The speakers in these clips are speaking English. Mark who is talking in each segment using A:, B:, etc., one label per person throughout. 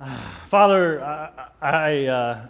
A: Father, I, I, uh,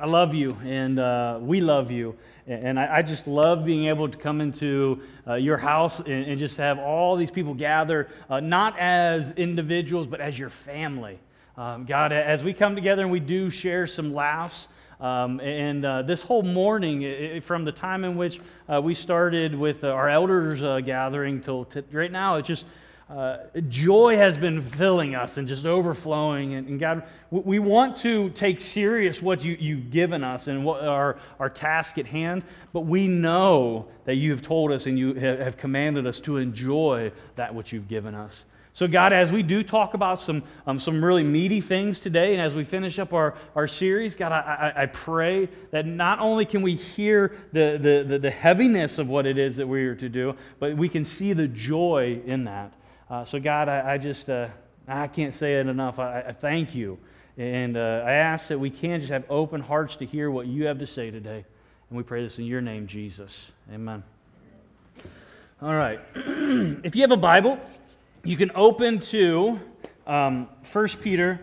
A: I love you and uh, we love you. And I, I, just love being able to come into uh, your house and, and, just have all these people gather, uh, not as individuals, but as your family. Um, God, as we come together and we do share some laughs, um, and uh, this whole morning, it, from the time in which uh, we started with our elders uh, gathering till t- right now, it just uh, joy has been filling us and just overflowing. And, and, God, we want to take serious what you, you've given us and what our, our task at hand, but we know that you have told us and you have commanded us to enjoy that which you've given us. So, God, as we do talk about some, um, some really meaty things today, and as we finish up our, our series, God, I, I, I pray that not only can we hear the, the, the, the heaviness of what it is that we are to do, but we can see the joy in that. Uh, so, God, I, I just, uh, I can't say it enough. I, I thank you. And uh, I ask that we can just have open hearts to hear what you have to say today. And we pray this in your name, Jesus. Amen. All right. if you have a Bible, you can open to um, 1 Peter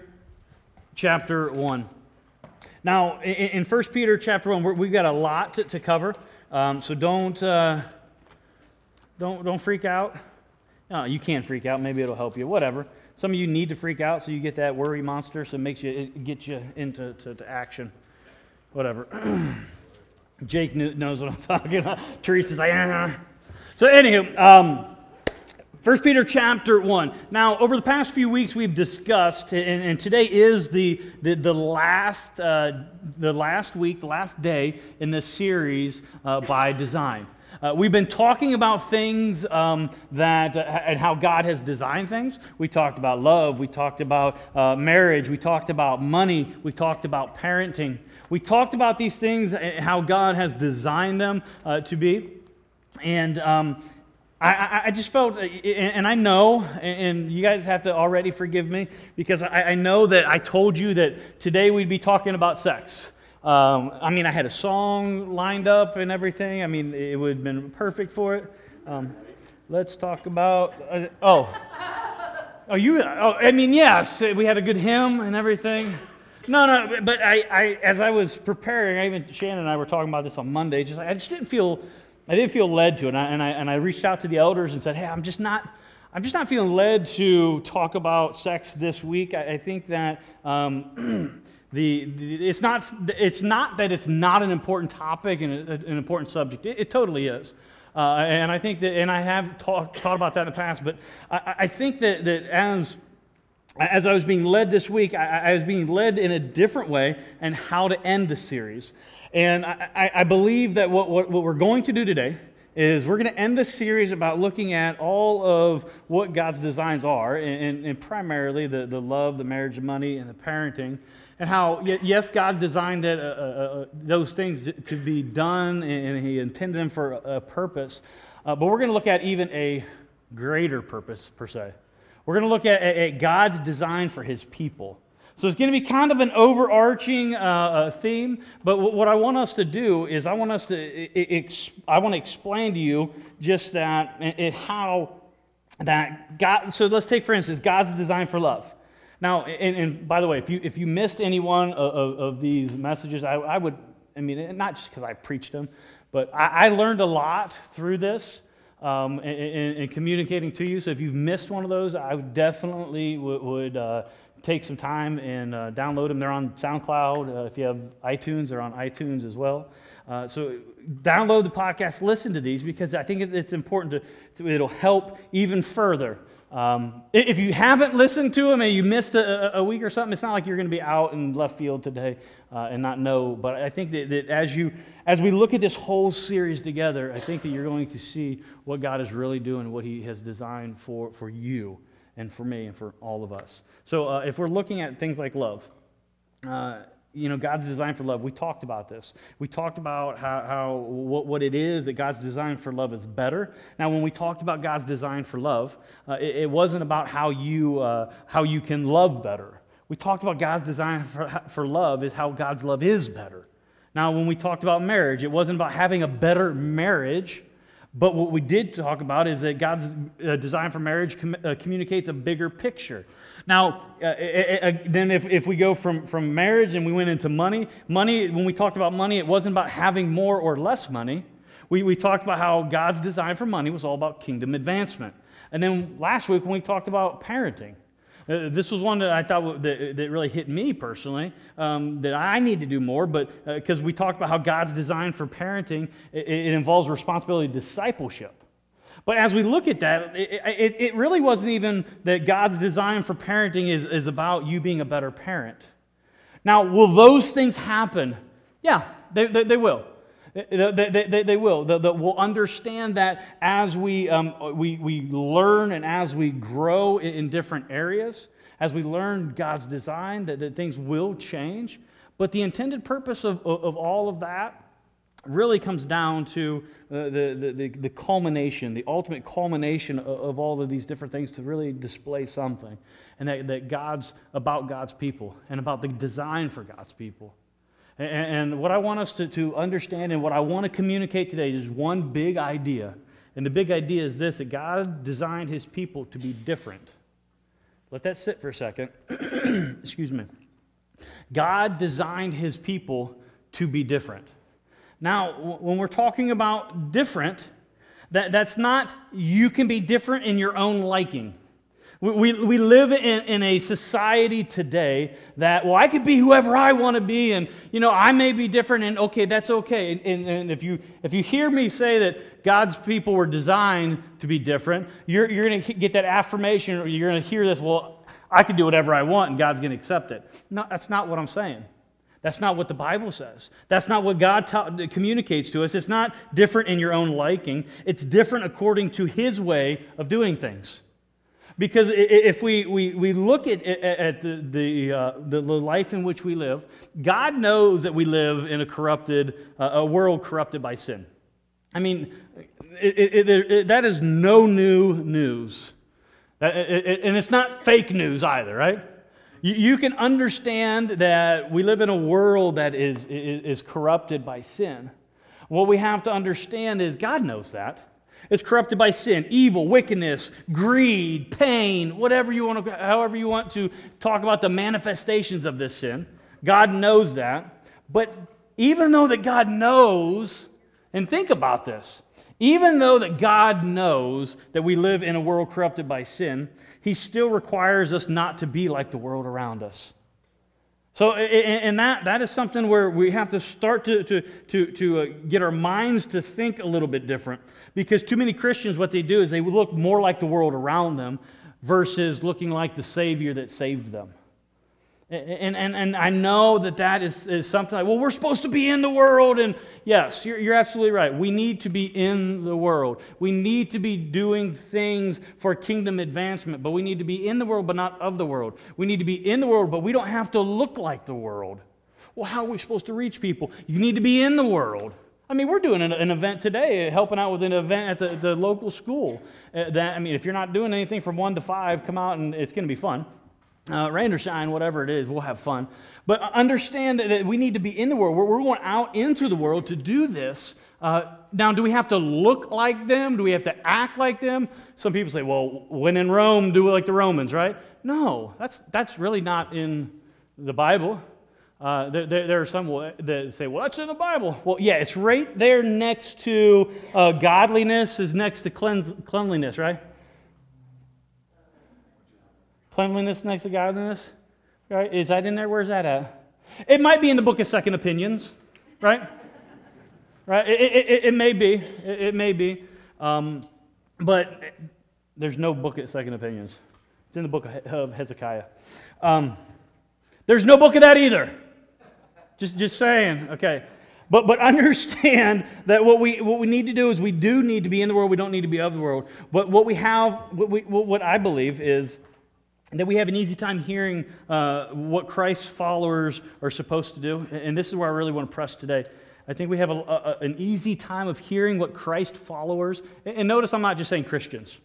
A: chapter 1. Now, in, in 1 Peter chapter 1, we've got a lot to, to cover. Um, so don't, uh, don't, don't freak out. No, you can freak out. Maybe it'll help you. Whatever. Some of you need to freak out so you get that worry monster, so it makes you it gets you into to, to action. Whatever. Jake knows what I'm talking about. Teresa's like, ah. So, anywho, um, 1 Peter chapter 1. Now, over the past few weeks, we've discussed, and, and today is the, the, the last, uh, the last week, last day in this series uh, by design. Uh, we've been talking about things um, that uh, and how God has designed things. We talked about love. We talked about uh, marriage. We talked about money. We talked about parenting. We talked about these things, uh, how God has designed them uh, to be. And um, I, I, just felt, uh, and I know, and you guys have to already forgive me because I know that I told you that today we'd be talking about sex. Um, I mean, I had a song lined up and everything. I mean, it would have been perfect for it. Um, let's talk about. Uh, oh. Oh, you. Oh, I mean, yes, we had a good hymn and everything. No, no, but I, I, as I was preparing, I even Shannon and I were talking about this on Monday. Just I just didn't feel, I didn't feel led to it, and I, and I, and I reached out to the elders and said, "Hey, I'm just not, I'm just not feeling led to talk about sex this week. I, I think that um, The, the, it's, not, it's not that it's not an important topic and a, an important subject. It, it totally is. Uh, and I think that, and I have talk, taught about that in the past, but I, I think that, that as, as I was being led this week, I, I, was being led in a different way and how to end the series. And I, I believe that what, what, what we're going to do today is we're going to end this series about looking at all of what God's designs are, and, and, and primarily the, the love, the marriage, the money, and the parenting and how, yes, God designed it, uh, uh, uh, those things to be done, and He intended them for a purpose. Uh, but we're going to look at even a greater purpose, per se. We're going to look at, at God's design for His people. So it's going to be kind of an overarching uh, uh, theme, but what I want us to do is I want us to I want to explain to you just that and how that God. So let's take for instance God's design for love. Now, and, and, by the way, if you, if you missed any one of, of, of these messages, I, I, would, I mean, not just because I preached them, but I, I, learned a lot through this um, in, communicating to you. So if you've missed one of those, I definitely would, would uh, take some time and uh, download them. They're on SoundCloud. Uh, if you have iTunes, they're on iTunes as well. Uh, so download the podcast, listen to these because I think it's important to, to it'll help even further um, if you haven't listened to them and you missed a, a, week or something, it's not like you're going to be out in left field today uh, and not know. But I think that, that, as, you, as we look at this whole series together, I think that you're going to see what God is really doing, what He has designed for, for you and for me and for all of us. So uh, if we're looking at things like love, uh, you know, God's design for love. We talked about this. We talked about how, how what, what it is that God's design for love is better. Now, when we talked about God's design for love, uh, it, it, wasn't about how you, uh, how you can love better. We talked about God's design for, for love is how God's love is better. Now, when we talked about marriage, it wasn't about having a better marriage, But what we did talk about is that God's uh, design for marriage com- uh, communicates a bigger picture. Now, uh, uh, then if, if we go from, from marriage and we went into money, money, when we talked about money, it wasn't about having more or less money. We, we talked about how God's design for money was all about kingdom advancement. And then last week when we talked about parenting, uh, this was one that I thought that, that really hit me personally, um, that I need to do more, but because uh, we talked about how God's design for parenting, it, it, involves responsibility discipleship. But as we look at that, it, it, it, really wasn't even that God's design for parenting is, is about you being a better parent. Now, will those things happen? Yeah, they, they, they will. They, they, they will. we'll understand that as we, um, we, we learn and as we grow in, different areas, as we learn God's design, that, that things will change. But the intended purpose of, of, of all of that really comes down to uh, the, the, the, culmination, the ultimate culmination of, of, all of these different things to really display something. And that, that God's about God's people and about the design for God's people. And, what I want us to, to understand and what I want to communicate today is one big idea. And the big idea is this that God designed his people to be different. Let that sit for a second. Excuse me. God designed his people to be different. Now, when we're talking about different, that, that's not you can be different in your own liking. We, we, live in, in a society today that, well, I could be whoever I want to be, and, you know, I may be different, and okay, that's okay. And, and, and if, you, if you hear me say that God's people were designed to be different, you're, you're going to get that affirmation, or you're going to hear this, well, I can do whatever I want, and God's going to accept it. No, that's not what I'm saying. That's not what the Bible says. That's not what God ta- communicates to us. It's not different in your own liking, it's different according to His way of doing things. Because if we, we, we look at, at the, the, uh, the life in which we live, God knows that we live in a corrupted, uh, a world corrupted by sin. I mean, it, it, it, that is no new news. and it's not fake news either, right? You, can understand that we live in a world that is, is corrupted by sin. What we have to understand is God knows that. It's corrupted by sin, evil, wickedness, greed, pain, whatever you want to, however you want to talk about the manifestations of this sin. God knows that. But even though that God knows, and think about this, even though that God knows that we live in a world corrupted by sin, He still requires us not to be like the world around us. So, and that, that is something where we have to start to, to, to, to uh, get our minds to think a little bit different. Because too many Christians, what they do is they look more like the world around them versus looking like the Savior that saved them. And, and, and I know that that is, is something like, well, we're supposed to be in the world. And yes, you're, you're absolutely right. We need to be in the world. We need to be doing things for kingdom advancement, but we need to be in the world, but not of the world. We need to be in the world, but we don't have to look like the world. Well, how are we supposed to reach people? You need to be in the world. I mean, we're doing an, an, event today, helping out with an event at the, the local school. Uh, that, I mean, if you're not doing anything from one to five, come out and it's going to be fun. Uh, rain or shine, whatever it is, we'll have fun. But understand that we need to be in the world. We're, we're going out into the world to do this. Uh, now, do we have to look like them? Do we have to act like them? Some people say, well, when in Rome, do like the Romans, right? No, that's, that's really not in the Bible. Uh, there, there, are some that say, well, that's in the Bible. Well, yeah, it's right there next to uh, godliness, is next to cleanse, cleanliness, right? Cleanliness next to godliness, right? Is that in there? Where's that at? It might be in the book of Second Opinions, right? right? It, it, it, may be. It, it may be. Um, but there's no book of Second Opinions. It's in the book of Hezekiah. Um, there's no book of that either. Just, just saying, okay. But, but understand that what we, what we need to do is we do need to be in the world, we don't need to be of the world. But what we have, what, we, what I believe is that we have an easy time hearing uh, what Christ's followers are supposed to do. And this is where I really want to press today. I think we have a, a, an easy time of hearing what Christ followers, and notice I'm not just saying Christians.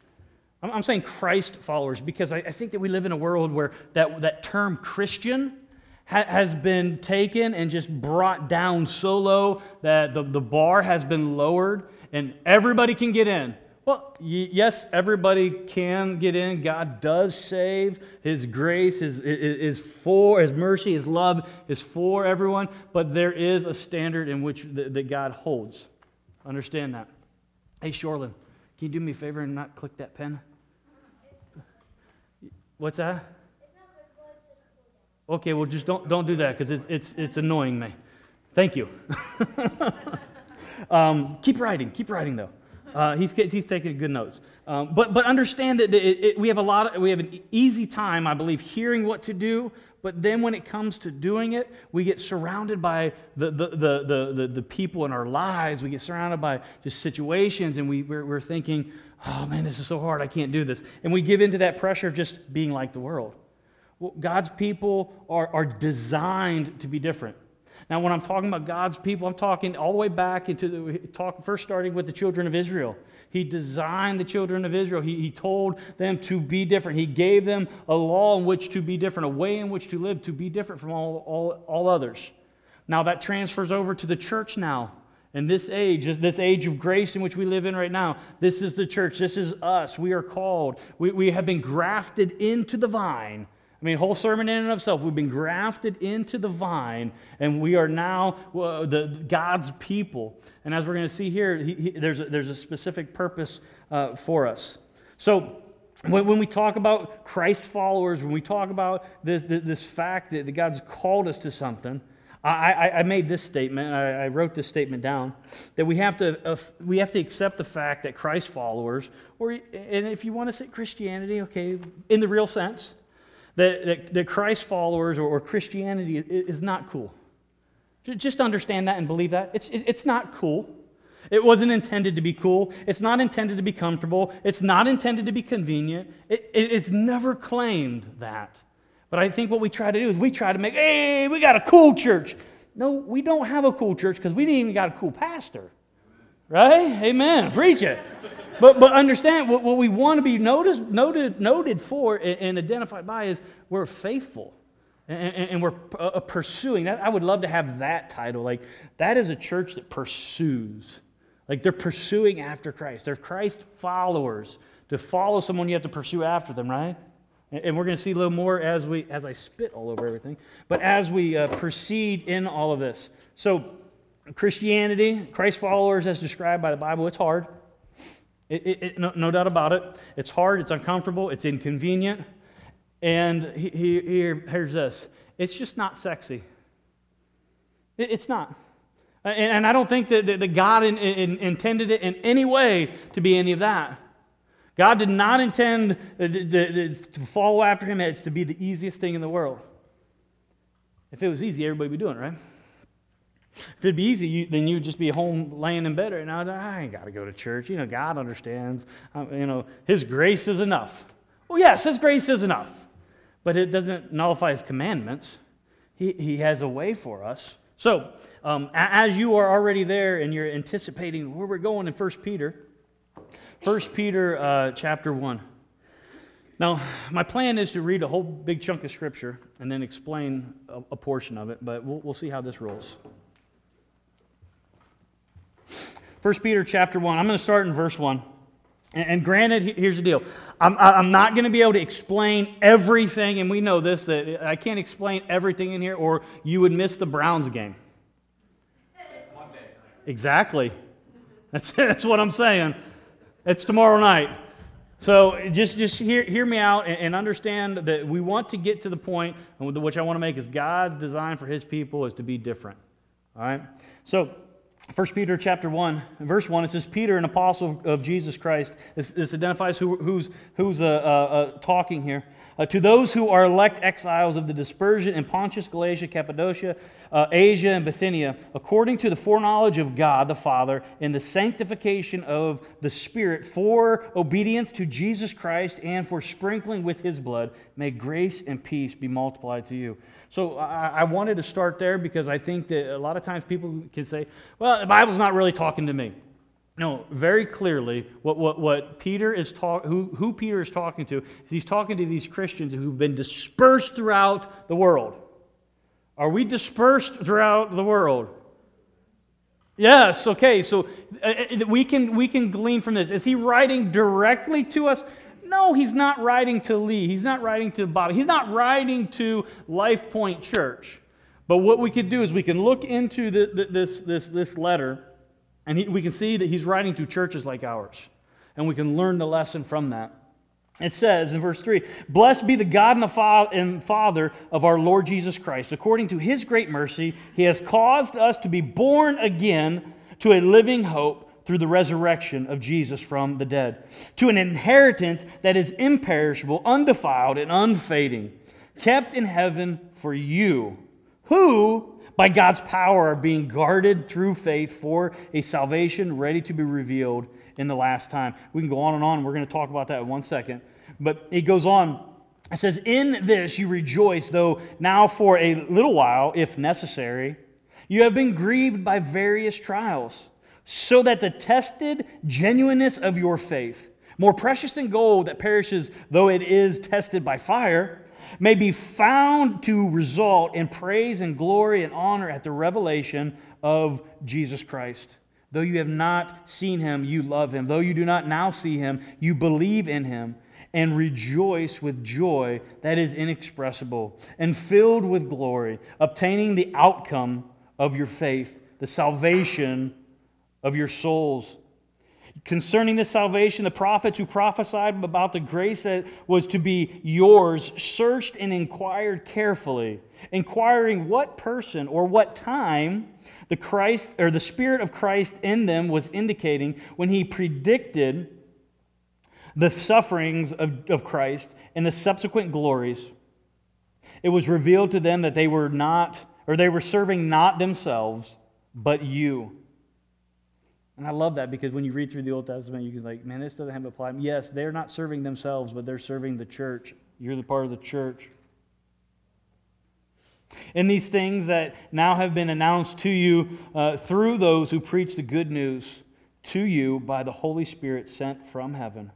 A: I'm, I'm saying Christ followers because I, I think that we live in a world where that, that term Christian ha- has been taken and just brought down so low that the, the bar has been lowered. and everybody can get in. Well, yes, everybody can get in. God does save. His grace is, is, is for, His mercy, His love is for everyone, but there is a standard in which the, that God holds. Understand that. Hey, Shorlin, can you do me a favor and not click that pen? What's that? Okay, well, just don't, don't do that because it's, it's, it's annoying me. Thank you. um, keep writing. Keep writing, though. Uh, he's, he's taking good notes. Um, but, but understand that it, it, we have a lot of, we have an easy time, I believe, hearing what to do. But then when it comes to doing it, we get surrounded by the, the, the, the, the people in our lives. We get surrounded by just situations, and we, we're, we're thinking, oh man, this is so hard. I can't do this. And we give into that pressure of just being like the world. God's people are, are designed to be different. Now, when I'm talking about God's people, I'm talking all the way back into the talk, first starting with the children of Israel. He designed the children of Israel. He, he told them to be different. He gave them a law in which to be different, a way in which to live, to be different from all, all, all others. Now, that transfers over to the church now. In this age, this age of grace in which we live in right now, this is the church. This is us. We are called. We, we have been grafted into the vine I mean, whole sermon in and of itself. We've been grafted into the vine, and we are now uh, the God's people. And as we're going to see here, he, he, there's, a, there's a specific purpose uh, for us. So, when, when, we talk about Christ followers, when we talk about this, this fact that God's called us to something, I, I, I made this statement. I, I, wrote this statement down that we have to uh, we have to accept the fact that Christ followers, or and if you want to say Christianity, okay, in the real sense, that, that, that Christ followers or, or Christianity is, not cool. Just understand that and believe that. It's, it's not cool. It wasn't intended to be cool. It's not intended to be comfortable. It's not intended to be convenient. It, it, it's never claimed that. But I think what we try to do is we try to make, hey, we got a cool church. No, we don't have a cool church because we didn't even got a cool pastor. Right? Amen. Preach it. But, but understand what, what we want to be noticed, noted, noted for and identified by is we're faithful and, and, and we're uh, pursuing. That, I would love to have that title. Like, that is a church that pursues. Like, they're pursuing after Christ. They're Christ followers. To follow someone, you have to pursue after them, right? And we're going to see a little more as we as I spit all over everything. But as we uh, proceed in all of this, so Christianity, Christ followers, as described by the Bible, it's hard. It, it, it, no, no, doubt about it. It's hard, it's uncomfortable, it's inconvenient. And he, he, here, here's this it's just not sexy. it's not. And, and, I don't think that, that, God in, in, intended it in any way to be any of that. God did not intend to, to, to follow after him. It's to be the easiest thing in the world. If it was easy, everybody would be doing it, right? If it'd be easy, you, then you'd just be home laying in bed right now. I ain't got to go to church. You know, God understands. Um, you know, His grace is enough. Well, yes, His grace is enough, but it doesn't nullify His commandments. He, he has a way for us. So, um, as you are already there and you're anticipating where we're going in 1 Peter, 1 Peter uh, chapter 1. Now, my plan is to read a whole big chunk of scripture and then explain a, a portion of it, but we'll, we'll see how this rolls. 1 Peter chapter 1. I'm going to start in verse 1. And granted, here's the deal. I'm, I'm not going to be able to explain everything, and we know this, that I can't explain everything in here, or you would miss the Browns game. Exactly. That's, that's what I'm saying. It's tomorrow night. So just, just hear, hear me out and, and understand that we want to get to the point, which I want to make is God's design for his people is to be different. All right? So 1 Peter chapter 1, verse 1, it says, Peter, an apostle of Jesus Christ. This, this identifies who, who's, who's uh, uh, uh, talking here. Uh, to those who are elect exiles of the dispersion in Pontus, Galatia, Cappadocia, uh, Asia, and Bithynia, according to the foreknowledge of God the Father, in the sanctification of the Spirit, for obedience to Jesus Christ and for sprinkling with his blood, may grace and peace be multiplied to you. So I, I wanted to start there because I think that a lot of times people can say, well, the Bible's not really talking to me. No, very clearly, what, what, what Peter is talk, who, who Peter is talking to, he's talking to these Christians who've been dispersed throughout the world. Are we dispersed throughout the world? Yes, okay, so uh, uh, we, can, we can glean from this. Is he writing directly to us? No, he's not writing to Lee. He's not writing to Bob. He's not writing to Life Point Church. But what we could do is we can look into the, the, this, this, this letter, and he, we can see that he's writing to churches like ours. And we can learn the lesson from that. It says in verse 3 Blessed be the God and, the and Father of our Lord Jesus Christ. According to his great mercy, he has caused us to be born again to a living hope through the resurrection of Jesus from the dead, to an inheritance that is imperishable, undefiled, and unfading, kept in heaven for you, who, by God's power, are being guarded through faith for a salvation ready to be revealed in the last time. We can go on and on. We're going to talk about that in one second. But it goes on. It says, In this you rejoice, though now for a little while, if necessary, you have been grieved by various trials, so that the tested genuineness of your faith, more precious than gold that perishes though it is tested by fire, may be found to result in praise and glory and honor at the revelation of Jesus Christ. Though you have not seen him, you love him. Though you do not now see him, you believe in him and rejoice with joy that is inexpressible and filled with glory, obtaining the outcome of your faith, the salvation of your souls. Concerning this salvation, the prophets who prophesied about the grace that was to be yours searched and inquired carefully, inquiring what person or what time the Christ or the Spirit of Christ in them was indicating when he predicted the sufferings of, of Christ and the subsequent glories. It was revealed to them that they were not, or they were serving not themselves, but you. And I love that because when you read through the Old Testament, you can like, man, this doesn't have apply. Yes, they're not serving themselves, but they're serving the church. You're the part of the church. And these things that now have been announced to you uh, through those who preach the good news to you by the Holy Spirit sent from heaven,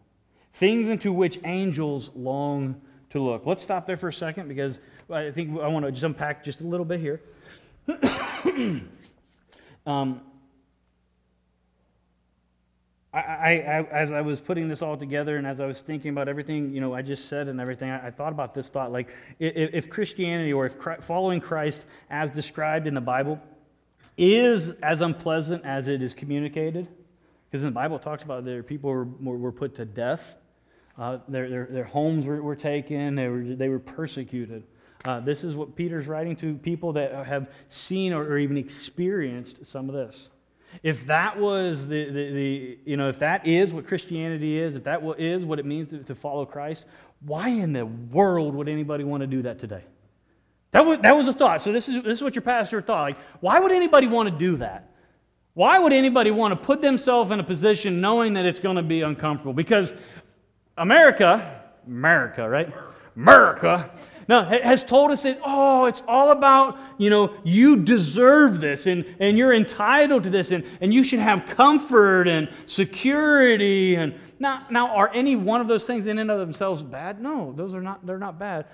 A: things into which angels long to look. Let's stop there for a second because I think I want to just unpack just a little bit here. um, I, I, as I was putting this all together and as I was thinking about everything, you know, I just said and everything, I, I thought about this thought like if, if Christianity or if Christ, following Christ as described in the Bible is as unpleasant as it is communicated, because in the Bible it talks about there people were, were put to death, uh, their, their, their homes were, were taken, they were, they were persecuted. Uh, this is what Peter's writing to people that have seen or, or even experienced some of this. If that was the, the, the, you know, if that is what Christianity is, if that is what it means to, to follow Christ, why in the world would anybody want to do that today? That was, that was a thought. So this is, this is what your pastor thought. Like, why would anybody want to do that? Why would anybody want to put themselves in a position knowing that it's going to be uncomfortable? Because America, America, right? America it has told us that, oh, it's all about, you know, you deserve this and, and you're entitled to this and, and you should have comfort and security. And now, now, are any one of those things in and of themselves bad? No, those are not, they're not bad.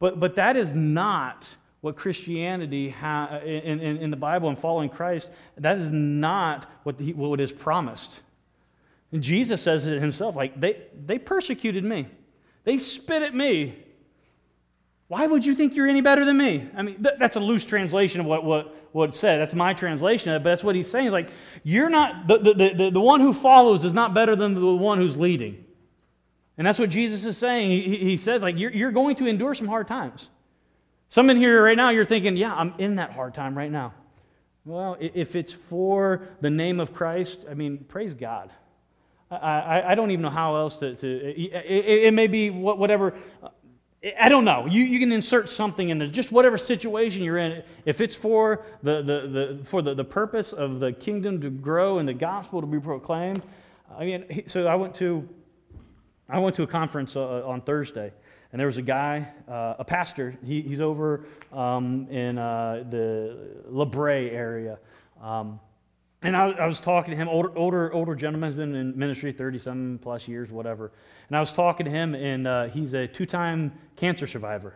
A: But, but that is not what Christianity ha- in, in, in the Bible and following Christ, that is not what, the, what is promised. And Jesus says it himself, like, they, they persecuted me. They spit at me. Why would you think you're any better than me? I mean, th- that's a loose translation of what, what, what it said. That's my translation of it, but that's what he's saying. Like, you're not, the, the, the, the one who follows is not better than the one who's leading. And that's what Jesus is saying. He, he says, like, you're, you're going to endure some hard times. Some in here right now, you're thinking, yeah, I'm in that hard time right now. Well, if it's for the name of Christ, I mean, praise God. I, I, I don't even know how else to, to it, it, it may be whatever I don't know. You, you can insert something in there, just whatever situation you're in. If it's for the, the, the, for the, the purpose of the kingdom to grow and the gospel to be proclaimed. I mean, so I went to, I went to a conference uh, on Thursday, and there was a guy, uh, a pastor. He, he's over um, in uh, the La Brea area. Um, and I, I, was talking to him, older, older, older gentleman, has been in ministry 30 some plus years, whatever. And I was talking to him, and uh, he's a two time cancer survivor.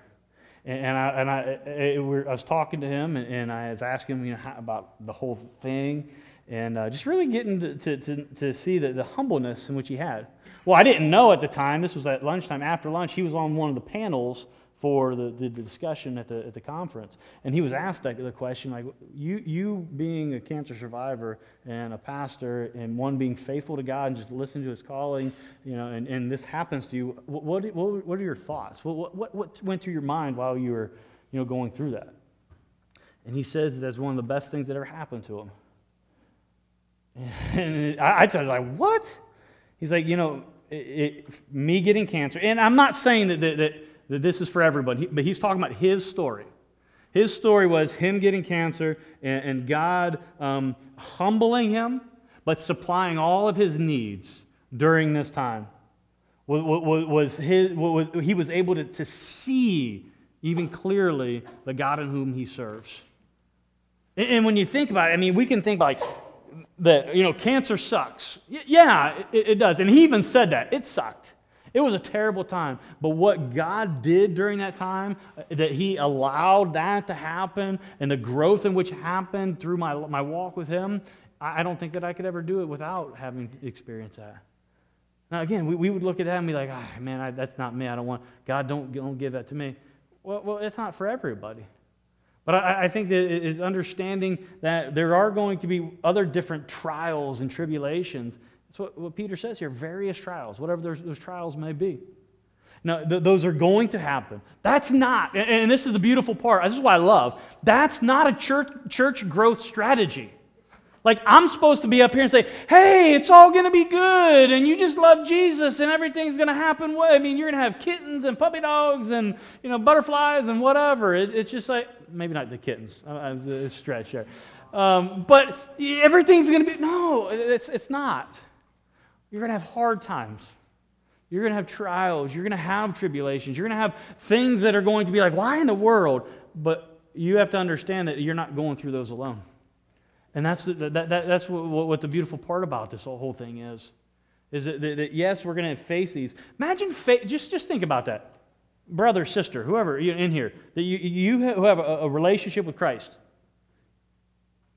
A: And, and, I, and I, I, was talking to him, and, and, I was asking him you know, how, about the whole thing. and uh, just really getting to, to, to, to see the, the humbleness in which he had. Well, I didn't know at the time, this was at lunchtime, after lunch, he was on one of the panels for the, the, discussion at the, at the conference. And he was asked that, the question, like, you, you being a cancer survivor and a pastor and one being faithful to God and just listening to his calling, you know, and, and this happens to you, what, what, what are your thoughts? What, what, what went through your mind while you were, you know, going through that? And he says that's one of the best things that ever happened to him. And I, I was like, what? He's like, you know, it, it, me getting cancer, and I'm not saying that, that that this is for everybody, but he's talking about his story. His story was him getting cancer and, and God um, humbling him, but supplying all of his needs during this time. Was, was his, was, he was able to, to see even clearly the God in whom he serves. And, and when you think about it, I mean, we can think like that, you know, cancer sucks. Yeah, it, it does. And he even said that. It sucked. It was a terrible time. But what God did during that time, uh, that He allowed that to happen, and the growth in which happened through my, my walk with Him, I don't think that I could ever do it without having experienced that. Now, again, we, we would look at that and be like, oh, man, I, that's not me. I don't want, God, don't, don't give that to me. Well, well it's not for everybody. But I, I think that it's understanding that there are going to be other different trials and tribulations that's what, what Peter says here various trials, whatever those, those trials may be. Now, th- those are going to happen. That's not, and, and this is the beautiful part, this is what I love. That's not a church, church growth strategy. Like, I'm supposed to be up here and say, hey, it's all going to be good, and you just love Jesus, and everything's going to happen. Well, I mean, you're going to have kittens and puppy dogs and, you know, butterflies and whatever. It, it's just like, maybe not the kittens. It's a stretch there. Um, but everything's going to be, no, it's, it's not. You're going to have hard times. You're going to have trials. You're going to have tribulations. You're going to have things that are going to be like, why in the world? But you have to understand that you're not going through those alone. And that's, the, that, that, that's what, what, the beautiful part about this whole thing is. Is that, that, that yes, we're going to face these. Imagine, fa- just, just think about that. Brother, sister, whoever in here, that you, you who have a, a relationship with Christ,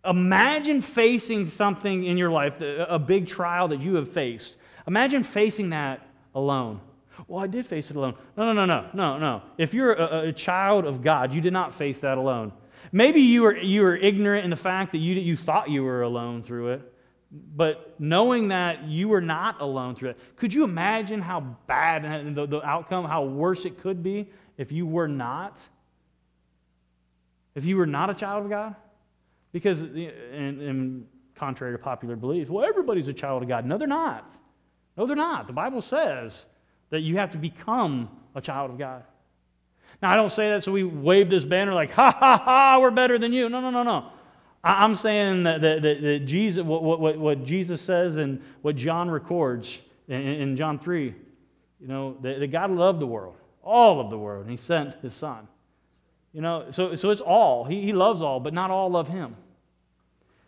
A: Imagine facing something in your life, a big trial that you have faced. Imagine facing that alone. Well, I did face it alone. No, no, no, no, no, no. If you're a, a child of God, you did not face that alone. Maybe you were, you were ignorant in the fact that you, you thought you were alone through it, but knowing that you were not alone through it, could you imagine how bad the, the outcome, how worse it could be if you were not? If you were not a child of God? Because, in, in contrary to popular belief, well, everybody's a child of God. No, they're not. No, they're not. The Bible says that you have to become a child of God. Now, I don't say that so we wave this banner like, ha, ha, ha, we're better than you. No, no, no, no. I'm saying that, that, that, that Jesus, what, what, what, Jesus says and what John records in, in John 3, you know, that, that God loved the world, all of the world, and he sent his son. You know, so, so it's all. He, he loves all, but not all love him.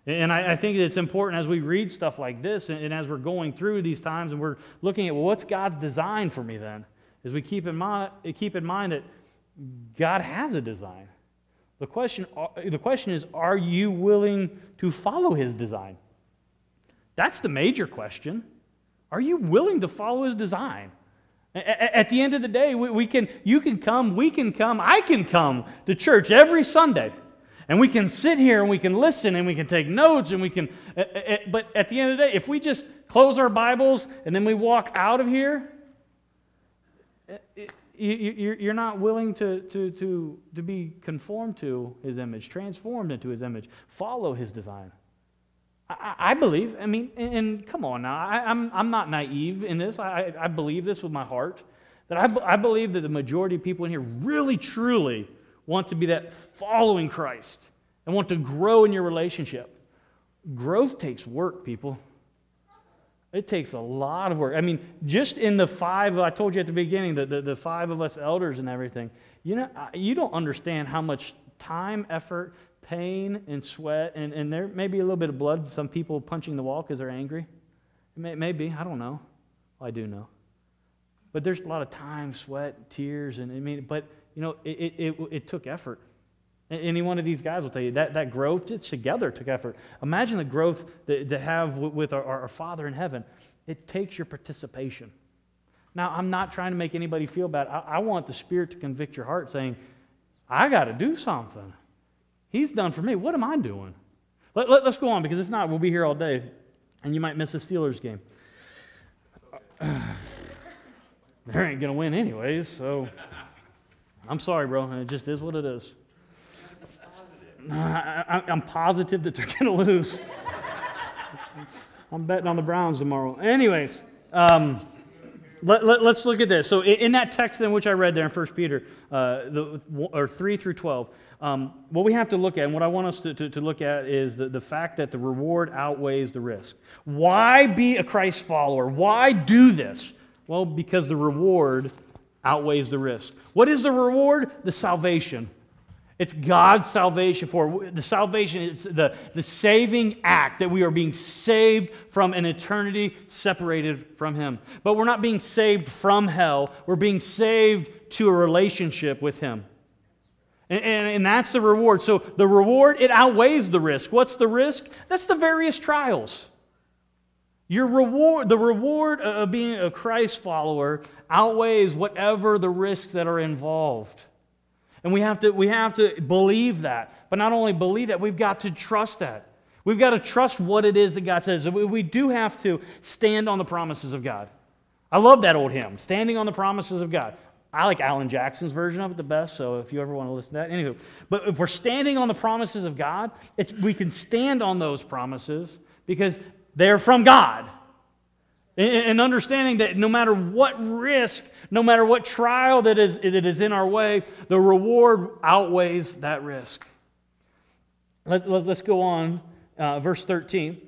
A: And I, I, think it's important as we read stuff like this and, and, as we're going through these times and we're looking at, well, what's God's design for me then? As we keep in mind, keep in mind that God has a design. The question, uh, the question is, are you willing to follow his design? That's the major question. Are you willing to follow his design? At the end of the day, we can, you can come, we can come, I can come to church every Sunday. And we can sit here and we can listen and we can take notes and we can, eh, eh, eh, but at the end of the day, if we just close our Bibles and then we walk out of here, you're not willing to, to, to, to be conformed to his image, transformed into his image, follow his design. I, believe, I mean, and, come on now, I, am I'm, I'm not naive in this. I, I believe this with my heart. That I, I believe that the majority of people in here really, truly want to be that following Christ and want to grow in your relationship. Growth takes work, people. It takes a lot of work. I mean, just in the five, I told you at the beginning, the, the, the five of us elders and everything, you know, you don't understand how much time, effort, pain, and sweat, and, and there may be a little bit of blood, some people punching the wall because they're angry. It may, maybe, I don't know. Well, I do know. But there's a lot of time, sweat, tears, and I mean, but you know, it, it, it, took effort. Any one of these guys will tell you that, that growth together took effort. Imagine the growth that, to have with our, our Father in heaven. It takes your participation. Now, I'm not trying to make anybody feel bad. I, I want the Spirit to convict your heart saying, I got to do something. He's done for me. What am I doing? Let, let, let's go on because if not, we'll be here all day and you might miss a Steelers game. they ain't going to win anyways, so I'm sorry, bro. It just is what it is. I, am positive that they're going to lose. I'm betting on the Browns tomorrow. Anyways, um, let, us let, look at this. So, in, in, that text in which I read there in 1 Peter, uh, the, or 3 through 12, um, what we have to look at, and what I want us to, to, to look at, is the, the fact that the reward outweighs the risk. Why be a Christ follower? Why do this? Well, because the reward outweighs the risk. What is the reward? The salvation. It's God's salvation for the salvation is the, the saving act that we are being saved from an eternity separated from Him. But we're not being saved from hell, we're being saved to a relationship with Him. And, and, and that's the reward. So the reward, it outweighs the risk. What's the risk? That's the various trials. Your reward, the reward of being a Christ follower outweighs whatever the risks that are involved. And we have to, we have to believe that. But not only believe that, we've got to trust that. We've got to trust what it is that God says. We, do have to stand on the promises of God. I love that old hymn, Standing on the Promises of God. I like Alan Jackson's version of it the best, so if you ever want to listen to that. Anywho, but if we're standing on the promises of God, we can stand on those promises because they're from God. And understanding that no matter what risk, no matter what trial that is, that is in our way, the reward outweighs that risk. Let, let, us go on, uh, verse 13.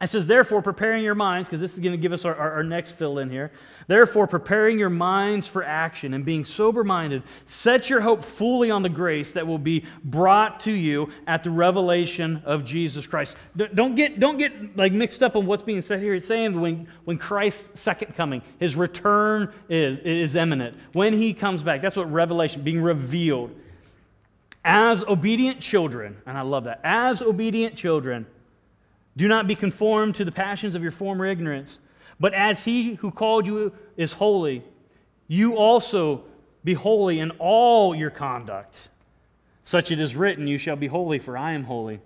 A: It says, Therefore, preparing your minds, because this is going to give us our, our, our next fill in here. Therefore, preparing your minds for action and being sober minded, set your hope fully on the grace that will be brought to you at the revelation of Jesus Christ. Don't get, don't get like mixed up on what's being said here. It's saying when, when Christ's second coming, his return is, is imminent. When he comes back, that's what revelation, being revealed. As obedient children, and I love that, as obedient children, do not be conformed to the passions of your former ignorance but as he who called you is holy, you also be holy in all your conduct. Such it is written, You shall be holy, for I am holy.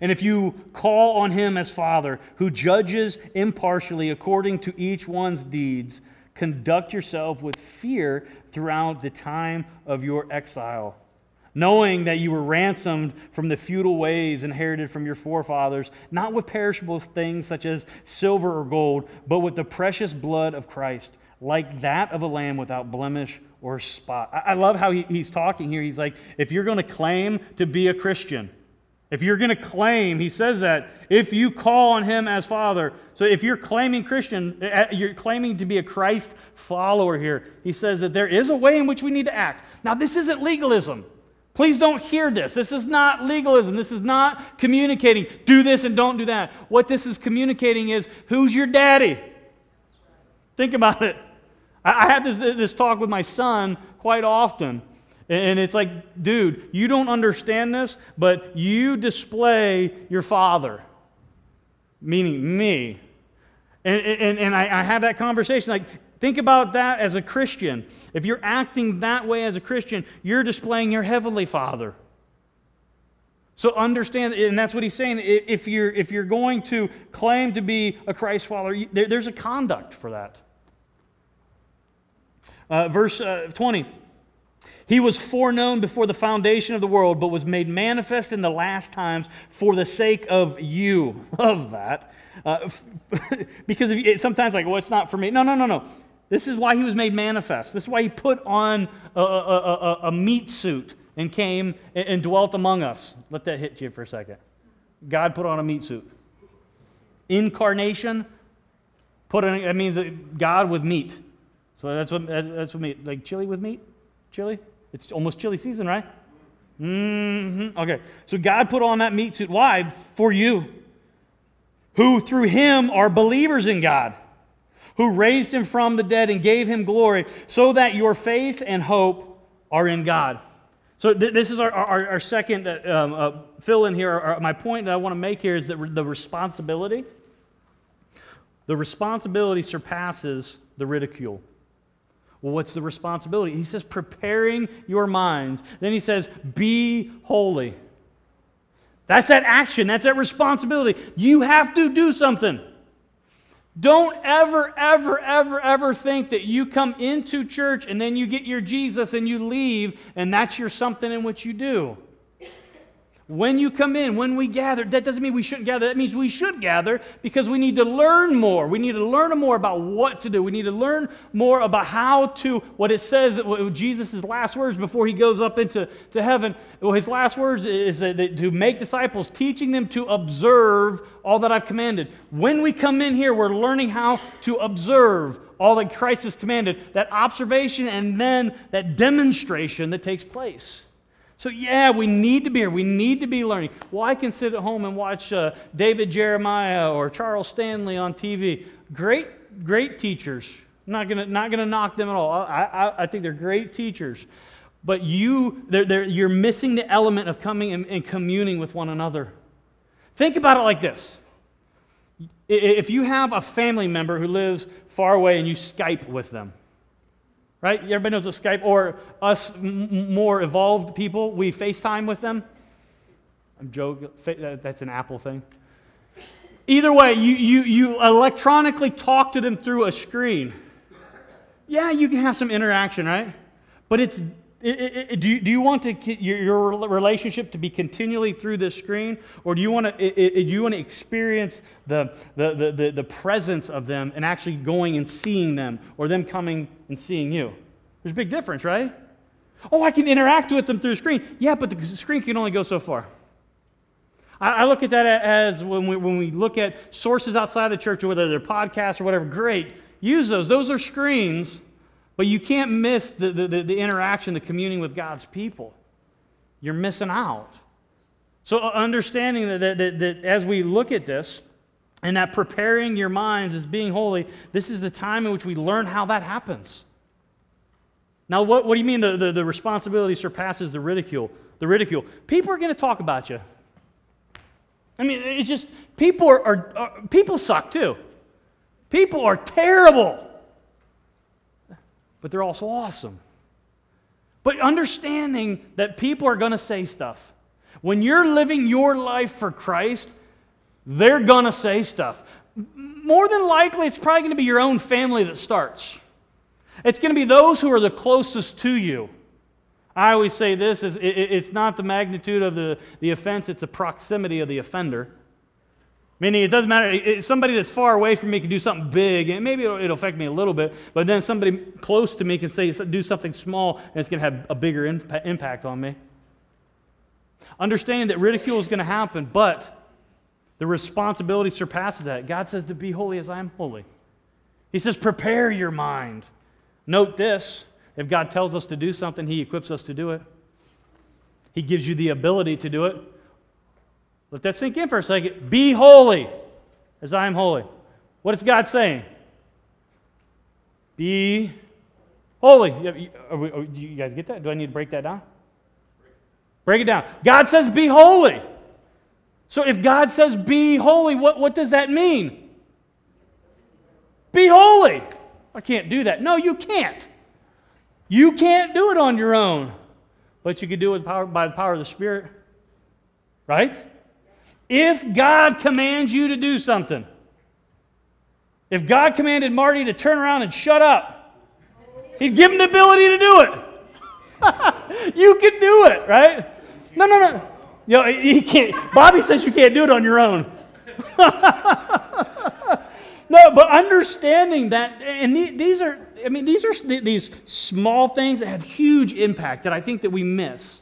A: And if you call on him as Father, who judges impartially according to each one's deeds, conduct yourself with fear throughout the time of your exile knowing that you were ransomed from the futile ways inherited from your forefathers, not with perishable things such as silver or gold, but with the precious blood of Christ, like that of a lamb without blemish or spot. I love how he's talking here. He's like, if you're going to claim to be a Christian, if you're going to claim, he says that, if you call on him as Father, so if you're claiming Christian, eh, eh, you're claiming to be a Christ follower here, he says that there is a way in which we need to act. Now, this isn't legalism. Please don't hear this. This is not legalism. This is not communicating, do this and don't do that. What this is communicating is, who's your daddy? Think about it. I, have this, this talk with my son quite often. And it's like, dude, you don't understand this, but you display your father, meaning me. And, and, and I, I had that conversation like, Think about that as a Christian. If you're acting that way as a Christian, you're displaying your heavenly Father. So understand, and that's what he's saying. If you're, if you're going to claim to be a Christ follower, there, there's a conduct for that. Uh, verse uh, 20. He was foreknown before the foundation of the world, but was made manifest in the last times for the sake of you. Love that. Uh, because if, sometimes, like, well, it's not for me. No, no, no, no. This is why he was made manifest. This is why he put on a, a, a, a meat suit and came and, and dwelt among us. Let that hit you for a second. God put on a meat suit. Incarnation, put on, that means God with meat. So that's what, that's what meat, like chili with meat? Chili? It's almost chili season, right? Mm-hmm. Okay. So God put on that meat suit. Why? For you, who through him are believers in God who raised him from the dead and gave him glory, so that your faith and hope are in God. So th- this is our, our, our second uh, um, uh, fill in here. Our, my point that I want to make here is that the responsibility, the responsibility surpasses the ridicule. Well, what's the responsibility? He says, preparing your minds. Then he says, be holy. That's that action, that's that responsibility. You have to do something. Don't ever, ever, ever, ever think that you come into church and then you get your Jesus and you leave and that's your something in which you do. When you come in, when we gather, that doesn't mean we shouldn't gather. That means we should gather because we need to learn more. We need to learn more about what to do. We need to learn more about how to, what it says, Jesus' last words before he goes up into to heaven. Well, his last words is that to make disciples, teaching them to observe all that I've commanded. When we come in here, we're learning how to observe all that Christ has commanded, that observation and then that demonstration that takes place. So, yeah, we need to be here. We need to be learning. Well, I can sit at home and watch uh, David Jeremiah or Charles Stanley on TV. Great, great teachers. I'm not going not gonna knock them at all. I, I, I think they're great teachers. But you, they're, they're, you're missing the element of coming and, and communing with one another. Think about it like this if you have a family member who lives far away and you Skype with them, right? Everybody knows what Skype, or us m- more evolved people, we FaceTime with them. I'm joking, uh, that's an Apple thing. Either way, you, you, you electronically talk to them through a screen. Yeah, you can have some interaction, right? But it's do, you, do you want to, your, your, relationship to be continually through this screen, or do you want to, do you want to experience the, the, the, the, presence of them and actually going and seeing them, or them coming and seeing you? There's a big difference, right? Oh, I can interact with them through the screen. Yeah, but the screen can only go so far. I, I look at that as when we, when we look at sources outside the church, whether they're podcasts or whatever, great. Use those. Those are screens but you can't miss the, the, the, interaction, the communing with God's people. You're missing out. So, uh, understanding that, that, that, that as we look at this, and that preparing your minds as being holy, this is the time in which we learn how that happens. Now, what, what do you mean the, the, the responsibility surpasses the ridicule? The ridicule. People are going to talk about you. I mean, it's just people are, are, are people suck too. People are terrible but they're also awesome. But understanding that people are going to say stuff. When you're living your life for Christ, they're going to say stuff. More than likely, it's probably going to be your own family that starts. It's going to be those who are the closest to you. I always say this is it's not the magnitude of the, the offense, it's the proximity of the offender. Meaning, it doesn't matter. It, somebody that's far away from me can do something big, and maybe it'll, it'll, affect me a little bit, but then somebody close to me can say, do something small, and it's going to have a bigger imp- impact on me. Understanding that ridicule is going to happen, but the responsibility surpasses that. God says to be holy as I am holy. He says, prepare your mind. Note this if God tells us to do something, He equips us to do it. He gives you the ability to do it. Let that sink in for a second. Be holy as I am holy. What is God saying? Be holy. Do you guys get that? Do I need to break that down? Break it down. God says, be holy. So if God says, be holy, what, what does that mean? Be holy. I can't do that. No, you can't. You can't do it on your own, but you can do it by the power of the Spirit. Right? If God commands you to do something, if God commanded Marty to turn around and shut up, He'd give him the ability to do it. you can do it, right? No, no, no. You know, he can't. Bobby says you can't do it on your own. no, but understanding that, and these are, I mean, these are these small things that have huge impact that I think that we miss.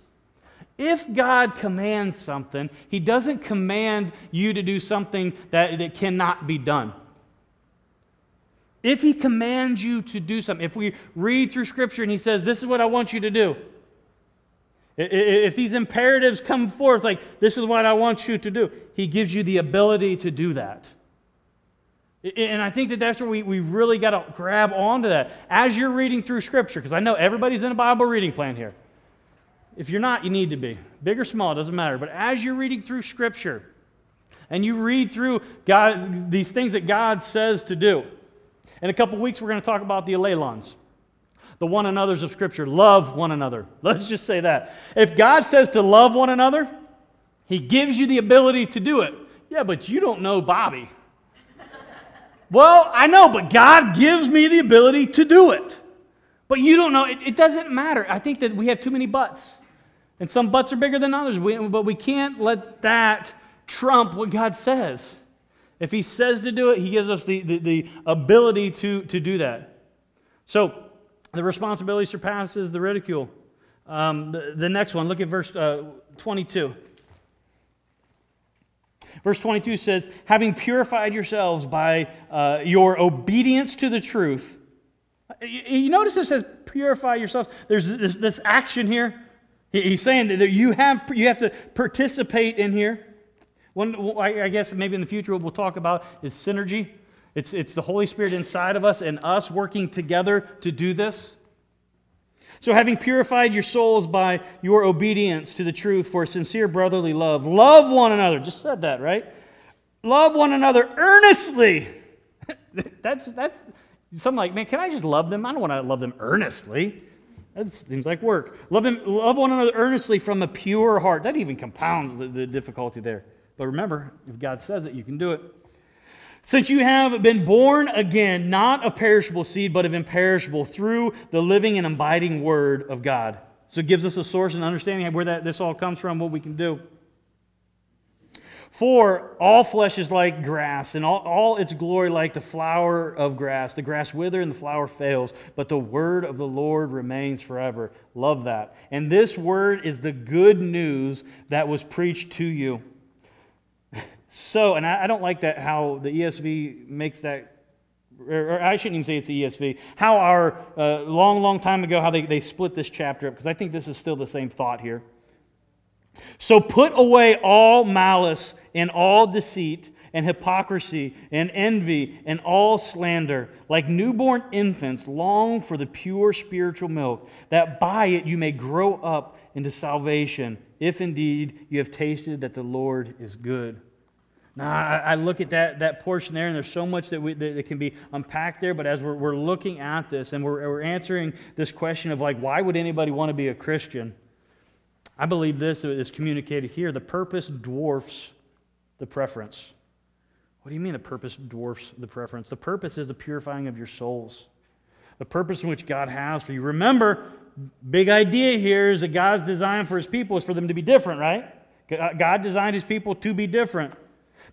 A: If God commands something, He doesn't command you to do something that, that cannot be done. If He commands you to do something, if we read through Scripture and He says, This is what I want you to do, if these imperatives come forth, like, This is what I want you to do, He gives you the ability to do that. And I think that that's where we, we really got to grab onto that as you're reading through Scripture, because I know everybody's in a Bible reading plan here. If you're not, you need to be. Big or small, doesn't matter. But as you're reading through Scripture and you read through God, these things that God says to do, in a couple weeks, we're going to talk about the Allelons, the one another's of Scripture. Love one another. Let's just say that. If God says to love one another, He gives you the ability to do it. Yeah, but you don't know Bobby. well, I know, but God gives me the ability to do it. But you don't know. It, it, doesn't matter. I think that we have too many buts. And some butts are bigger than others. We, but we can't let that trump what God says. If He says to do it, He gives us the, the, the ability to, to do that. So the responsibility surpasses the ridicule. Um, the, the, next one, look at verse uh, 22. Verse 22 says, Having purified yourselves by uh, your obedience to the truth. You notice it says, Purify yourselves. There's this, this action here. He's saying that you have, you have to participate in here. One, I guess maybe in the future what we'll talk about is synergy. It's, it's the Holy Spirit inside of us and us working together to do this. So, having purified your souls by your obedience to the truth for sincere brotherly love, love one another. Just said that, right? Love one another earnestly. that's, that's, some like, man, can I just love them? I don't want to love them earnestly. That seems like work. Love, them, love one another earnestly from a pure heart. That even compounds the, the difficulty there. But remember, if God says it, you can do it. Since you have been born again, not of perishable seed, but of imperishable, through the living and abiding word of God. So it gives us a source and understanding of where that, this all comes from, what we can do. For all flesh is like grass, and all, all its glory like the flower of grass. The grass withers and the flower fails, but the word of the Lord remains forever. Love that. And this word is the good news that was preached to you. So, and I, I don't like that how the ESV makes that or I shouldn't even say it's the ESV, how our uh, long, long time ago, how they, they split this chapter up, because I think this is still the same thought here. So put away all malice and all deceit and hypocrisy and envy and all slander. Like newborn infants, long for the pure spiritual milk, that by it you may grow up into salvation, if indeed you have tasted that the Lord is good. Now, I, look at that, that portion there, and there's so much that, we, that, that can be unpacked there. But as we're, we're looking at this and we're, we're answering this question of, like, why would anybody want to be a Christian? I believe this is communicated here. The purpose dwarfs the preference. What do you mean the purpose dwarfs the preference? The purpose is the purifying of your souls. The purpose in which God has for you. Remember, big idea here is that God's design for his people is for them to be different, right? Uh, God designed his people to be different.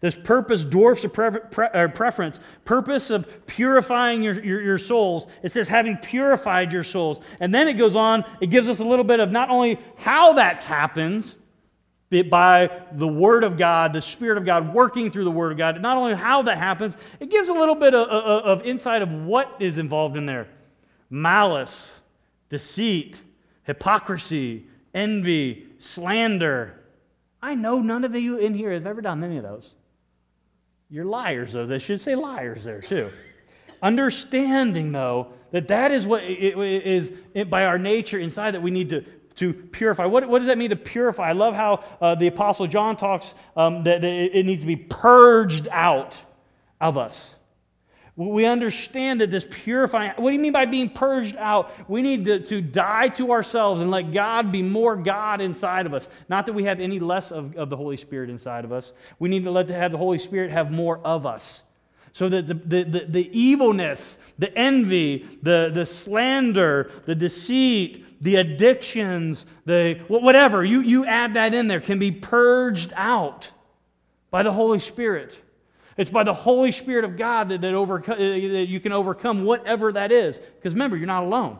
A: This purpose dwarfs a pre- pre- preference. Purpose of purifying your, your, your, souls. It says having purified your souls. And then it goes on, it gives us a little bit of not only how that happens, by the Word of God, the Spirit of God working through the Word of God, not only how that happens, it gives a little bit of, of, of insight of what is involved in there malice, deceit, hypocrisy, envy, slander. I know none of you in here have ever done any of those. You're liars, though. They should say liars there, too. Understanding, though, that that is what is by our nature inside that we need to, to purify. What, what does that mean to purify? I love how uh, the Apostle John talks um, that it needs to be purged out of us. We understand that this purifying, what do you mean by being purged out? We need to, to die to ourselves and let God be more God inside of us. Not that we have any less of, of the Holy Spirit inside of us. We need to let to have the Holy Spirit have more of us. So that the, the, the, the evilness, the envy, the, the slander, the deceit, the addictions, the whatever, you, you add that in there, can be purged out by the Holy Spirit. It's by the Holy Spirit of God that, that, overco- that you can overcome whatever that is. Because remember, you're not alone.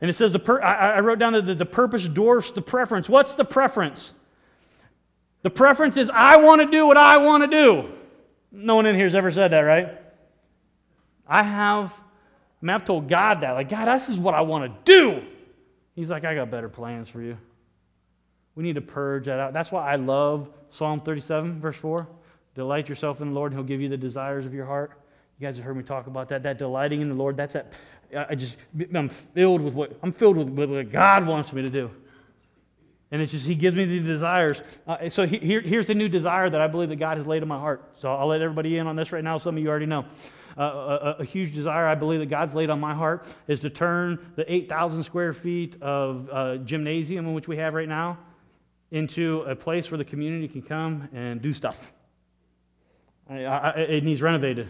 A: And it says, the per- I, I wrote down that the, the purpose dwarfs the preference. What's the preference? The preference is, I want to do what I want to do. No one in here has ever said that, right? I have, I mean, I've told God that. Like, God, this is what I want to do. He's like, I got better plans for you. We need to purge that out. That's why I love Psalm 37, verse 4. Delight yourself in the Lord, and He'll give you the desires of your heart. You guys have heard me talk about that. That delighting in the Lord, that's that. I just, I'm filled with what, I'm filled with, with what God wants me to do. And it's just, He gives me the desires. Uh, so he, here, here's the new desire that I believe that God has laid in my heart. So I'll let everybody in on this right now. Some of you already know. Uh, a, a, huge desire I believe that God's laid on my heart is to turn the 8,000 square feet of uh, gymnasium in which we have right now into a place where the community can come and do stuff. I, I, it needs renovated.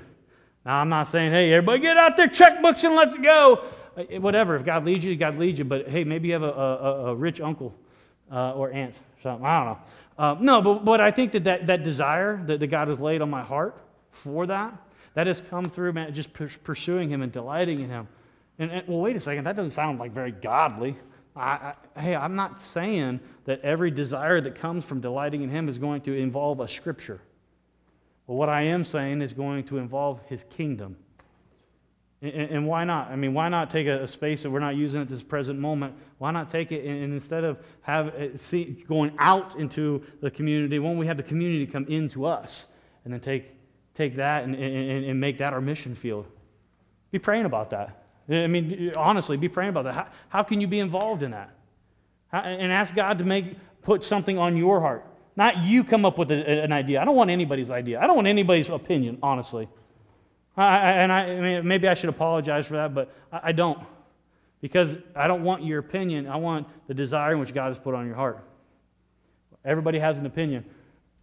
A: Now, I'm not saying, hey, everybody get out their checkbooks and let's go. Uh, whatever. If God leads you, God leads you. But hey, maybe you have a, a, a rich uncle uh, or aunt or something. I don't know. Uh, no, but, but I think that, that that desire that, that God has laid on my heart for that, that has come through man, just pursuing Him and delighting in Him. And, and, well, wait a second. That doesn't sound like very godly. I, I, hey, I'm not saying that every desire that comes from delighting in Him is going to involve a scripture. But what I am saying is going to involve His kingdom. And, and why not? I mean, why not take a, a, space that we're not using at this present moment? Why not take it and, and instead of have it, see, going out into the community, why don't we have the community come into us and then take, take that and, and, and make that our mission field? Be praying about that. I mean, honestly, be praying about that. How, how can you be involved in that? How, and ask God to make put something on your heart. Not you come up with a, an idea. I don't want anybody's idea. I don't want anybody's opinion, honestly. I, and I, I mean, maybe I should apologize for that, but I, I don't. Because I don't want your opinion. I want the desire in which God has put on your heart. Everybody has an opinion.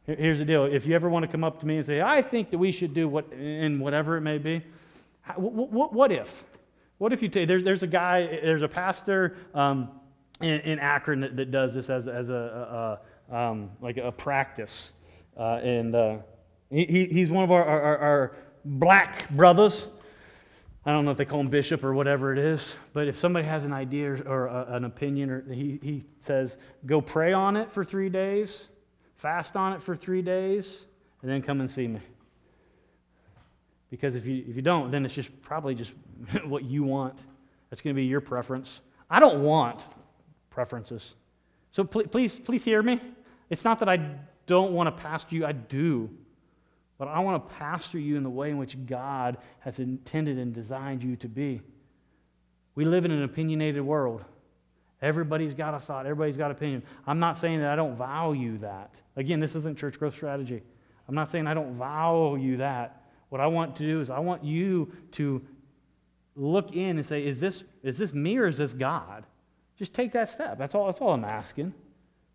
A: Here's the deal. If you ever want to come up to me and say, I think that we should do what, in whatever it may be, what, what, what if? What if you take, there, there's a guy, there's a pastor um, in, in, Akron that, that, does this as, as a, a, a um, like a practice. Uh, and uh, he, he's one of our, our, our, black brothers. I don't know if they call him bishop or whatever it is, but if somebody has an idea or a, an opinion, or he, he says, go pray on it for three days, fast on it for three days, and then come and see me. Because if you, if you don't, then it's just probably just what you want. That's going to be your preference. I don't want preferences. So please, please, please hear me. It's not that I don't want to pastor you, I do. But I want to pastor you in the way in which God has intended and designed you to be. We live in an opinionated world. Everybody's got a thought, everybody's got opinion. I'm not saying that I don't value that. Again, this isn't church growth strategy. I'm not saying I don't value that. What I want to do is I want you to look in and say, is this, is this me or is this God? Just take that step. That's all, that's all I'm asking.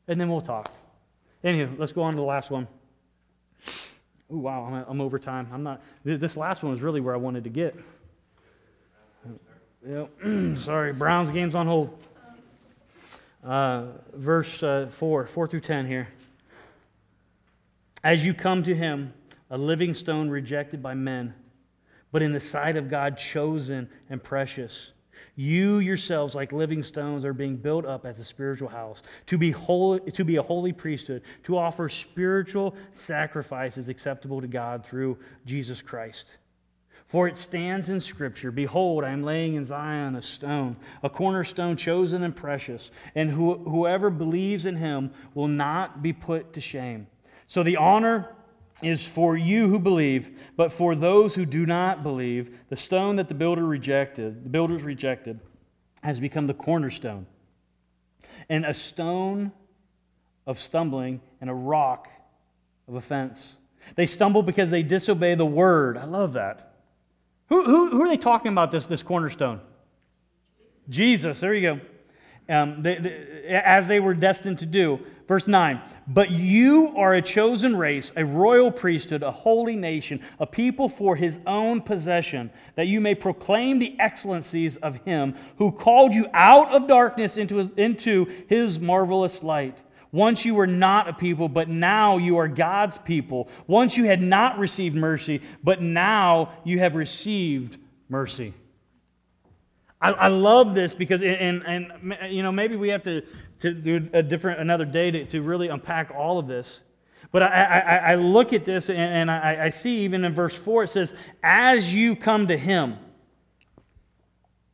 A: And then we'll talk. Anyway, let's go on to the last one. Oh, wow, I'm, I'm over time. I'm not, this last one was really where I wanted to get. Yep. Sorry, Browns game's on hold. Uh, verse uh, 4, 4 through 10 here. As you come to him, a living stone rejected by men, but in the sight of God chosen and precious. You yourselves, like living stones, are being built up as a spiritual house, to be, holy, to be a holy priesthood, to offer spiritual sacrifices acceptable to God through Jesus Christ. For it stands in Scripture Behold, I am laying in Zion a stone, a cornerstone chosen and precious, and who, whoever believes in him will not be put to shame. So the honor is for you who believe, but for those who do not believe, the stone that the builder rejected, the builders rejected, has become the cornerstone, and a stone of stumbling and a rock of offense. They stumble because they disobey the word. I love that. Who, who, who are they talking about this, this cornerstone? Jesus. There you go um, they, they, as they were destined to do. Verse 9, but you are a chosen race, a royal priesthood, a holy nation, a people for his own possession, that you may proclaim the excellencies of him who called you out of darkness into, into his marvelous light. Once you were not a people, but now you are God's people. Once you had not received mercy, but now you have received mercy. I, I love this because, and, and, you know, maybe we have to, to do a different, another day to, to really unpack all of this. But I, I, I look at this and, and I, I see even in verse 4 it says, as you come to him.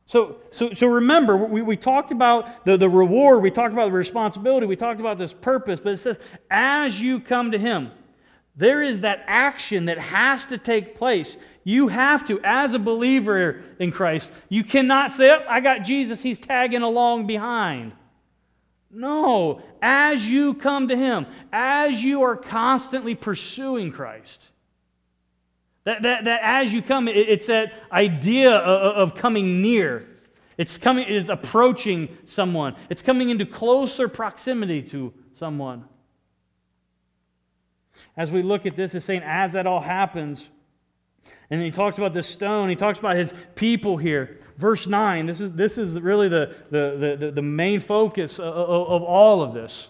A: So, so, so remember, we, we talked about the, the reward, we talked about the responsibility, we talked about this purpose, but it says, as you come to him. There is that action that has to take place. You have to, as a believer in Christ, you cannot say, oh, I got Jesus, he's tagging along behind. No, as you come to Him, as you are constantly pursuing Christ. That, that, that as you come, it's that idea of, of coming near. It's coming, is approaching someone. It's coming into closer proximity to someone. As we look at this, it's saying, as that all happens, and he talks about this stone, he talks about his people here. Verse 9, this is, this is really the, the, the, the main focus of, of, all of this.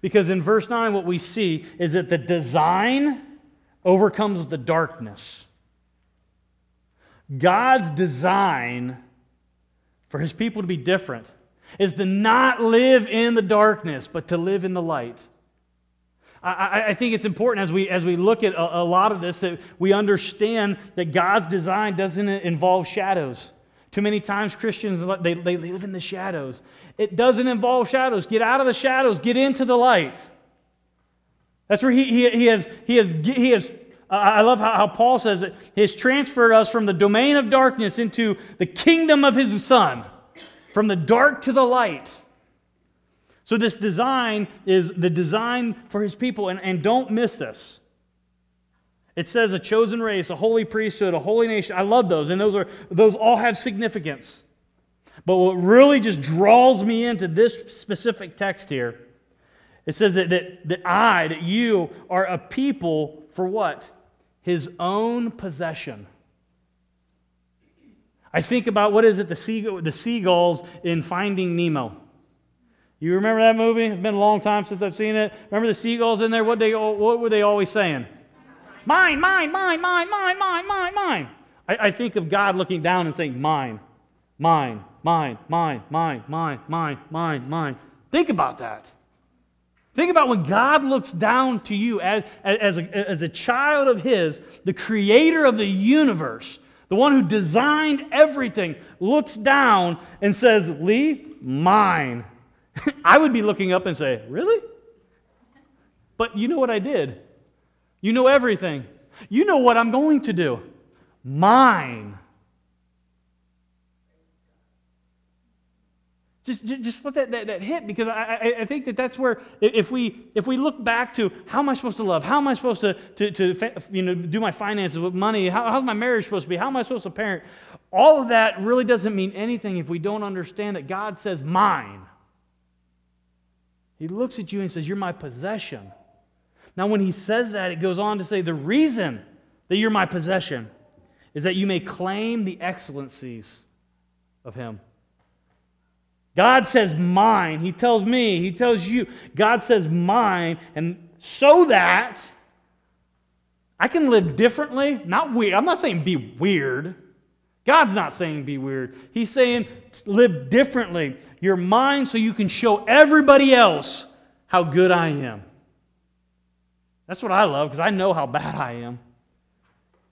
A: Because in verse 9, what we see is that the design overcomes the darkness. God's design for his people to be different is to not live in the darkness, but to live in the light. I, I, think it's important as we, as we look at a, a, lot of this that we understand that God's design doesn't involve shadows. Too many times Christians, they, they live in the shadows. It doesn't involve shadows. Get out of the shadows, get into the light. That's where he, he, he has, he has, he has uh, I love how, how Paul says it. He has transferred us from the domain of darkness into the kingdom of his son, from the dark to the light. So, this design is the design for his people, and, and don't miss this. It says a chosen race, a holy priesthood, a holy nation. I love those, and those, are, those all have significance. But what really just draws me into this specific text here, it says that, that, that I, that you, are a people for what? His own possession. I think about what is it, the, seagull, the seagulls in Finding Nemo. You remember that movie? It's been a long time since I've seen it. Remember the seagulls in there? What, they, what were they always saying? Mine, mine, mine, mine, mine, mine, mine, mine. I, I think of God looking down and saying, Mine, mine, mine, mine, mine, mine, mine, mine, mine. Think about that. Think about when God looks down to you as, as, a, as a child of His, the creator of the universe, the one who designed everything, looks down and says, Lee, mine. I would be looking up and say, Really? But you know what I did? You know everything. You know what I'm going to do. Mine. Just, just let that, that, that hit because I, I, I, think that that's where if we if we look back to how am I supposed to love? How am I supposed to, to, to you know, do my finances with money? How, how's my marriage supposed to be? How am I supposed to parent? All of that really doesn't mean anything if we don't understand that God says mine. He looks at you and says, You're my possession. Now, when he says that, it goes on to say, The reason that you're my possession is that you may claim the excellencies of him. God says mine. He tells me, He tells you. God says mine, and so that I can live differently. Not weird. I'm not saying be weird. God's not saying be weird. He's saying live differently. You're mine so you can show everybody else how good I am. That's what I love because I know how bad I am.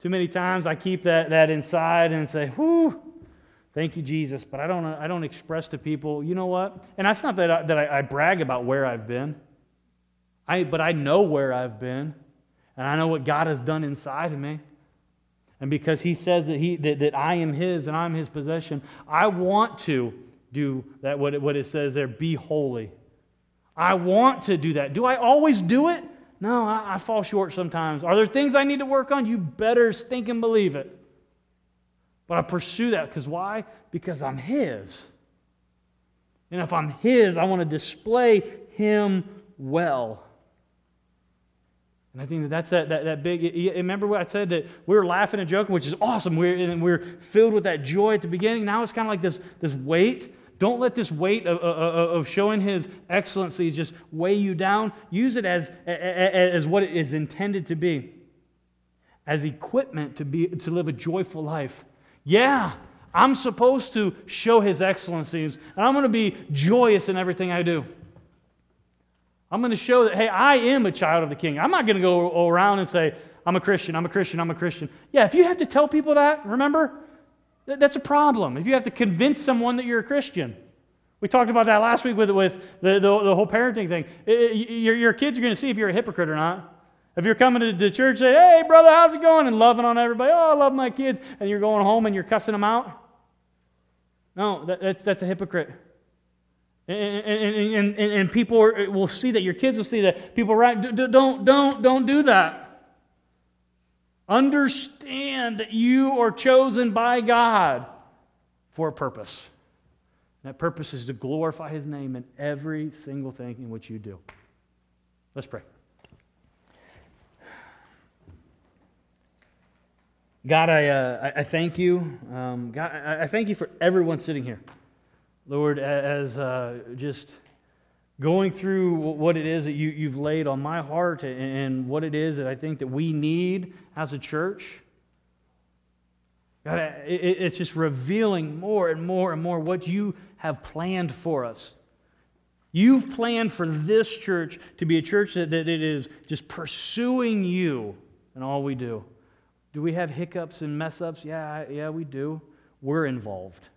A: Too many times I keep that, that inside and say, whew, thank you, Jesus. But I don't, I don't express to people, you know what? And that's not that I, that I, I brag about where I've been, I, but I know where I've been, and I know what God has done inside of me. And because he says that, he, that, that I am his and I'm his possession, I want to do that, what it, what it says there, be holy. I want to do that. Do I always do it? No, I, I fall short sometimes. Are there things I need to work on? You better stink and believe it. But I pursue that because why? Because I'm his. And if I'm his, I want to display him well. And I think that that's that, that, that big. Remember what I said that we were laughing and joking, which is awesome. We're, and we're filled with that joy at the beginning. Now it's kind of like this, this weight. Don't let this weight of, of, of showing his excellencies just weigh you down. Use it as, as what it is intended to be as equipment to, be, to live a joyful life. Yeah, I'm supposed to show his excellencies, and I'm going to be joyous in everything I do. I'm going to show that, hey, I am a child of the king. I'm not going to go around and say, I'm a Christian, I'm a Christian, I'm a Christian. Yeah, if you have to tell people that, remember, that's a problem. If you have to convince someone that you're a Christian. We talked about that last week with, with the, the, the whole parenting thing. your, your kids are going to see if you're a hypocrite or not. If you're coming to the church, say, hey, brother, how's it going? And loving on everybody, oh, I love my kids. And you're going home and you're cussing them out. No, that, that's, that's a hypocrite. And, and, and, and, and people will see that, your kids will see that. People, right? Don't, don't, don't do that. Understand that you are chosen by God for a purpose. That purpose is to glorify His name in every single thing in which you do. Let's pray. God, I, uh, I thank you. Um, God, I thank you for everyone sitting here. Lord, as uh, just going through what it is that you, you've laid on my heart and what it is that I think that we need as a church. God, it, it's just revealing more and more and more what you have planned for us. You've planned for this church to be a church that, that it is just pursuing you in all we do. Do we have hiccups and mess ups? Yeah, yeah, we do. We're involved.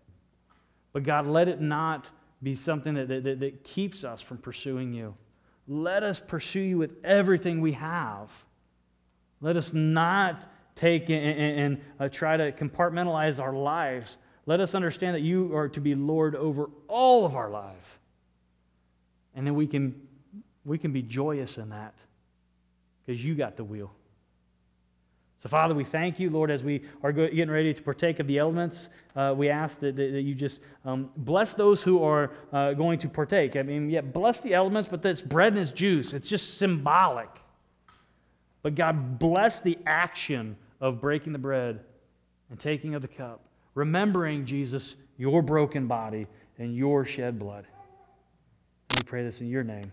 A: But God, let it not be something that, that, that keeps us from pursuing you. Let us pursue you with everything we have. Let us not take and, and, and uh, try to compartmentalize our lives. Let us understand that you are to be Lord over all of our life. And then we can, we can be joyous in that because you got the wheel. So, Father, we thank you, Lord, as we are getting ready to partake of the elements. Uh, we ask that, that, that you just um, bless those who are uh, going to partake. I mean, yeah, bless the elements, but that's bread and it's juice. It's just symbolic. But God, bless the action of breaking the bread and taking of the cup, remembering, Jesus, your broken body and your shed blood. And we pray this in your name.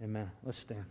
A: Amen. Let's stand.